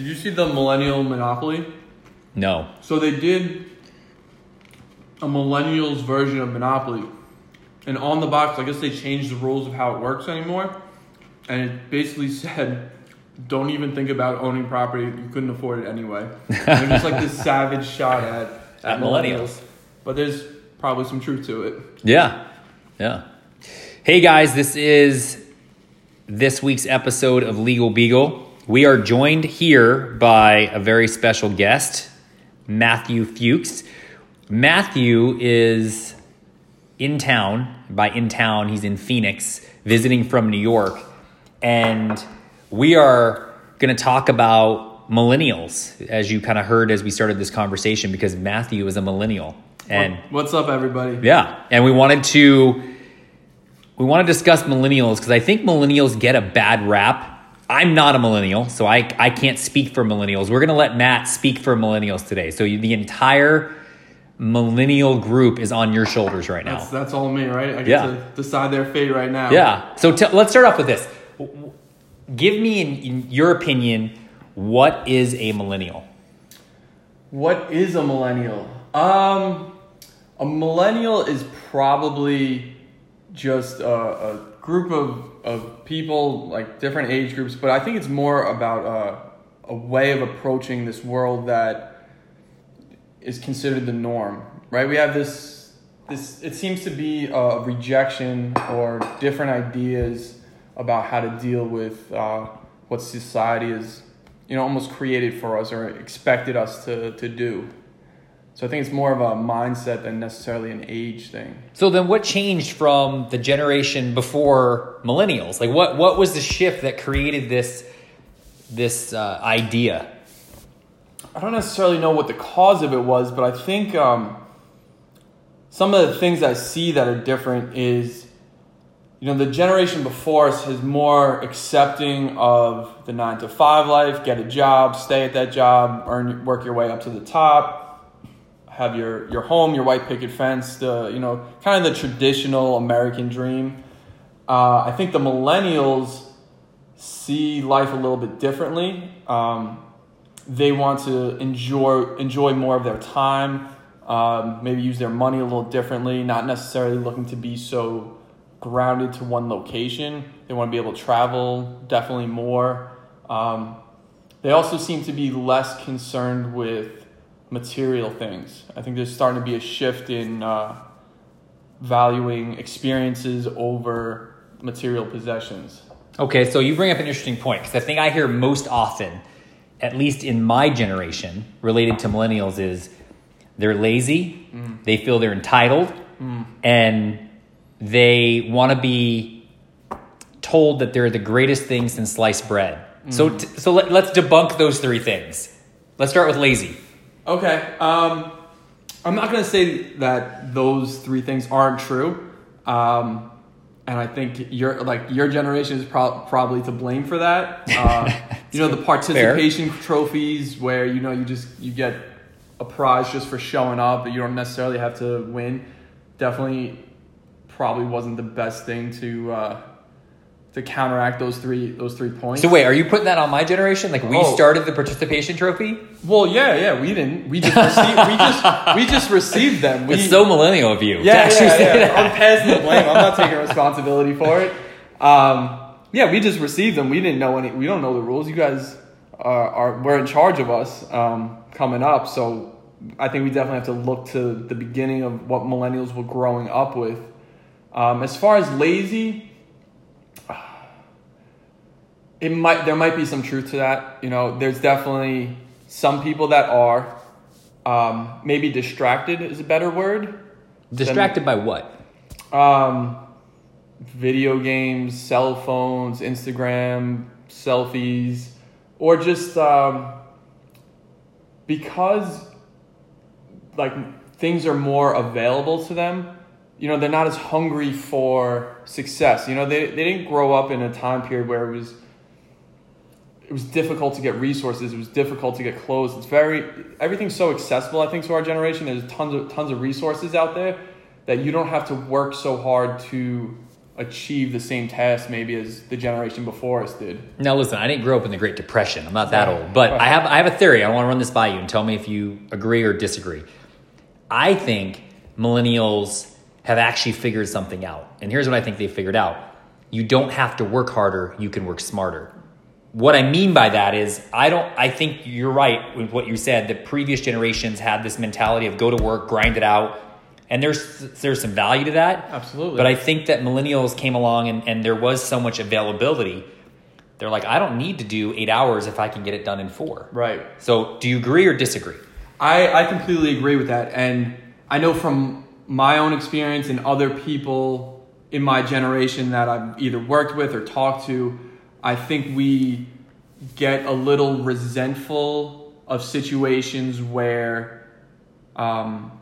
Did you see the Millennial Monopoly? No. So they did a millennials version of Monopoly. And on the box, I guess they changed the rules of how it works anymore. And it basically said, don't even think about owning property. You couldn't afford it anyway. And was like this savage shot at, At millennials. But there's probably some truth to it. Yeah. Yeah. Hey guys, this is this week's episode of Legal Beagle. We are joined here by a very special guest, Matthew Fuchs. Matthew is in town. By in town, he's in Phoenix, visiting from New York. And we are going to talk about millennials, as you kind of heard as we started this conversation, because Matthew is a millennial. And What's up, everybody? yeah, and we wanted to we want to discuss millennials because I think millennials get a bad rap. I'm not a millennial, so I I can't speak for millennials. We're gonna let Matt speak for millennials today. So the entire millennial group is on your shoulders right now. That's, that's all me, right? I get Yeah. to decide their fate right now. Yeah. So t- let's start off with this. Give me, in, in your opinion, what is a millennial? What is a millennial? Um, a millennial is probably just a, a group of, of people, like different age groups, but I think it's more about a, a way of approaching this world that is considered the norm, right? We have this, this it seems to be a rejection or different ideas about how to deal with uh, what society is, you know, almost created for us or expected us to, to do. So I think it's more of a mindset than necessarily an age thing. So then, what changed from the generation before millennials? Like, what what was the shift that created this this uh, idea? I don't necessarily know what the cause of it was, but I think um, some of the things I see that are different is, you know, the generation before us is more accepting of the nine to five life, get a job, stay at that job, earn, work your way up to the top, have your, your home, your white picket fence, the, you know, kind of the traditional American dream. Uh, I think the millennials see life a little bit differently. Um, they want to enjoy enjoy more of their time, um, maybe use their money a little differently, not necessarily looking to be so grounded to one location. They want to be able to travel definitely more. Um, they also seem to be less concerned with material things. I think there's starting to be a shift in uh, valuing experiences over material possessions. Okay, so you bring up an interesting point because I think I hear most often, at least in my generation, related to millennials, is they're lazy, mm. they feel they're entitled, mm. and they want to be told that they're the greatest thing since sliced bread. So, mm. t- so let, let's debunk those three things. Let's start with lazy. Okay. Um, I'm not going to say that those three things aren't true. Um, and I think your like your generation is prob probably to blame for that. Uh, you know the participation trophies where you know you just you get a prize just for showing up, but you don't necessarily have to win. Definitely, probably wasn't the best thing to uh, to counteract those three those three points. So wait, are you putting that on my generation? Like we Oh. started the participation trophy? well, yeah, yeah, we didn't. We just received. we just we just received them. We, It's so millennial of you. Yeah, yeah, yeah. I'm passing the blame. I'm not taking responsibility for it. Um, yeah, we just received them. We didn't know any. We don't know the rules. You guys are, are were in charge of us um, coming up. So I think we definitely have to look to the beginning of what millennials were growing up with. Um, as far as lazy, it might there might be some truth to that. You know, there's definitely some people that are. Um, maybe distracted is a better word. Distracted by what? Um, video games, cell phones, Instagram, selfies, or just um, because like things are more available to them. You know, they're not as hungry for success. You know, they they didn't grow up in a time period where it was it was difficult to get resources. It was difficult to get clothes. It's very everything's so accessible. I think to our generation, there's tons of tons of resources out there that you don't have to work so hard to achieve the same task maybe as the generation before us did. Now, listen, I didn't grow up in the Great Depression. I'm not that Right. old, but Right. I have I have a theory. I want to run this by you and tell me if you agree or disagree. I think millennials have actually figured something out, and here's what I think they figured out: you don't have to work harder; you can work smarter. What I mean by that is, I don't. I think you're right with what you said. The previous generations had this mentality of go to work, grind it out, and there's there's some value to that. Absolutely. But I think that millennials came along and, and there was so much availability. They're like, I don't need to do eight hours if I can get it done in four. Right. So, do you agree or disagree? I, I completely agree with that. And I know from my own experience and other people in my generation that I've either worked with or talked to, I think we get a little resentful of situations where um,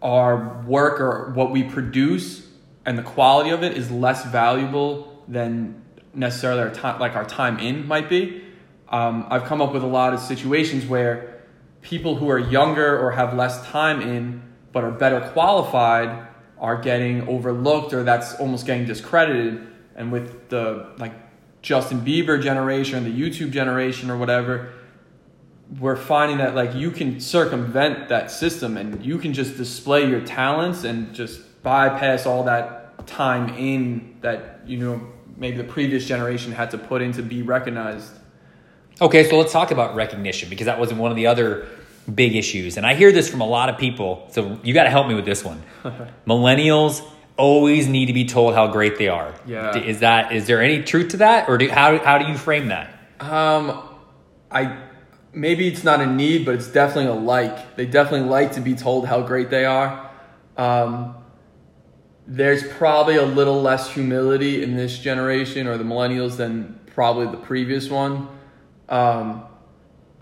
our work or what we produce and the quality of it is less valuable than necessarily our time, like our time in might be. Um, I've come up with a lot of situations where people who are younger or have less time in but are better qualified are getting overlooked or that's almost getting discredited. And with the like Justin Bieber generation, the YouTube generation or whatever, we're finding that like you can circumvent that system and you can just display your talents and just bypass all that time in that you know maybe the previous generation had to put in to be recognized. Okay, so let's talk about recognition because that wasn't one of the other big issues. And I hear this from a lot of people. So, you got to help me with this one. Millennials always need to be told how great they are. Yeah. Is that is there any truth to that or do, how how do you frame that? Um, I maybe it's not a need, but it's definitely a like. They definitely like to be told how great they are. Um, there's probably a little less humility in this generation or the millennials than probably the previous one. Um,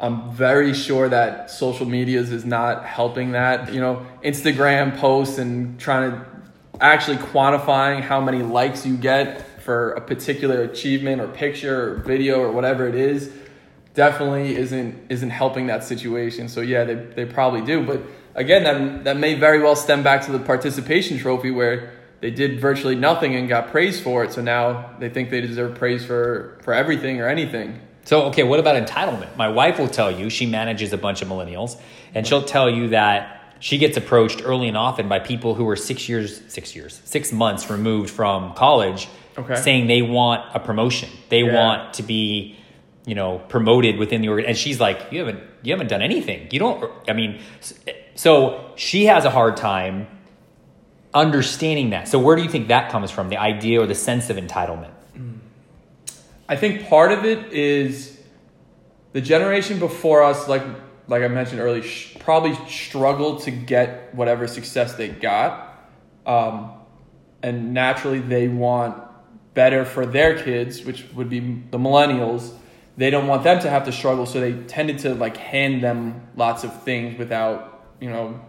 I'm very sure that social medias is not helping that. You know, Instagram posts and trying to actually quantifying how many likes you get for a particular achievement or picture or video or whatever it is definitely isn't isn't helping that situation. So yeah, they, they probably do. But again, that that may very well stem back to the participation trophy where they did virtually nothing and got praised for it. So now they think they deserve praise for for everything or anything. So, okay, what about entitlement? My wife will tell you she manages a bunch of millennials, and she'll tell you that she gets approached early and often by people who are six years, six years, six months removed from college, Okay. saying they want a promotion. They Yeah. want to be, you know, promoted within the organ. And she's like, you haven't, you haven't done anything. You don't. I mean, so she has a hard time understanding that. So, where do you think that comes from? The idea or the sense of entitlement? I think part of it is the generation before us, like like I mentioned earlier, sh- probably struggled to get whatever success they got, um, and naturally they want better for their kids, which would be the millennials. They don't want them to have to struggle, so they tended to like hand them lots of things without you know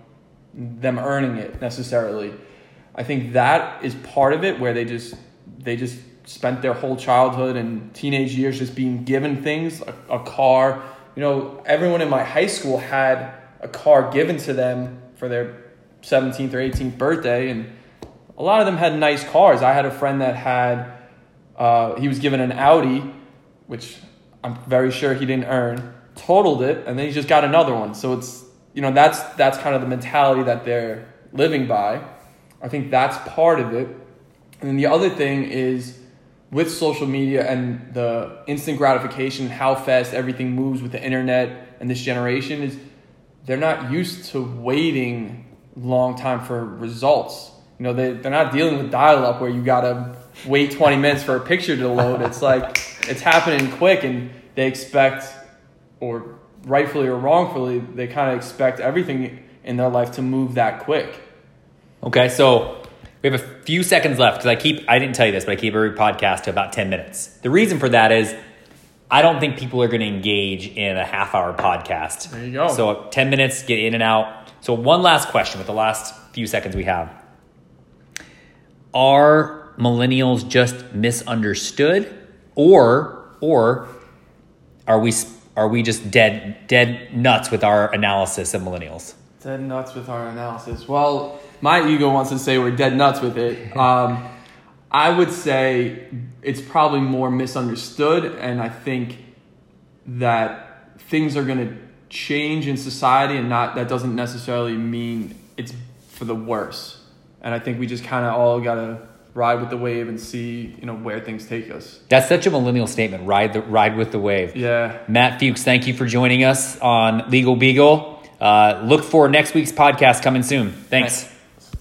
them earning it necessarily. I think that is part of it where they just they just spent their whole childhood and teenage years just being given things, a, a car. You know, everyone in my high school had a car given to them for their 17th or 18th birthday and a lot of them had nice cars. I had a friend that had uh, he was given an Audi, which I'm very sure he didn't earn, totaled it, and then he just got another one. So it's you know that's that's kind of the mentality that they're living by. I think that's part of it. And then the other thing is with social media and the instant gratification, how fast everything moves with the internet and this generation is they're not used to waiting long time for results. You know, they, they're not dealing with dial up where you gotta wait 20 minutes for a picture to load. It's like it's happening quick and they expect, or rightfully or wrongfully, they kind of expect everything in their life to move that quick. Okay, so we have a few seconds left because I keep, I didn't tell you this, but I keep every podcast to about 10 minutes. The reason for that is I don't think people are going to engage in a half hour podcast. There you go. So 10 minutes, get in and out. So, one last question with the last few seconds we have Are millennials just misunderstood or, or are we, are we just dead, dead nuts with our analysis of millennials? Dead nuts with our analysis. Well, my ego wants to say we're dead nuts with it. Um, I would say it's probably more misunderstood, and I think that things are going to change in society, and not that doesn't necessarily mean it's for the worse. And I think we just kind of all got to ride with the wave and see, you know, where things take us. That's such a millennial statement. Ride the ride with the wave. Yeah. Matt Fuchs, thank you for joining us on Legal Beagle. Uh, look for next week's podcast coming soon. Thanks. Thanks.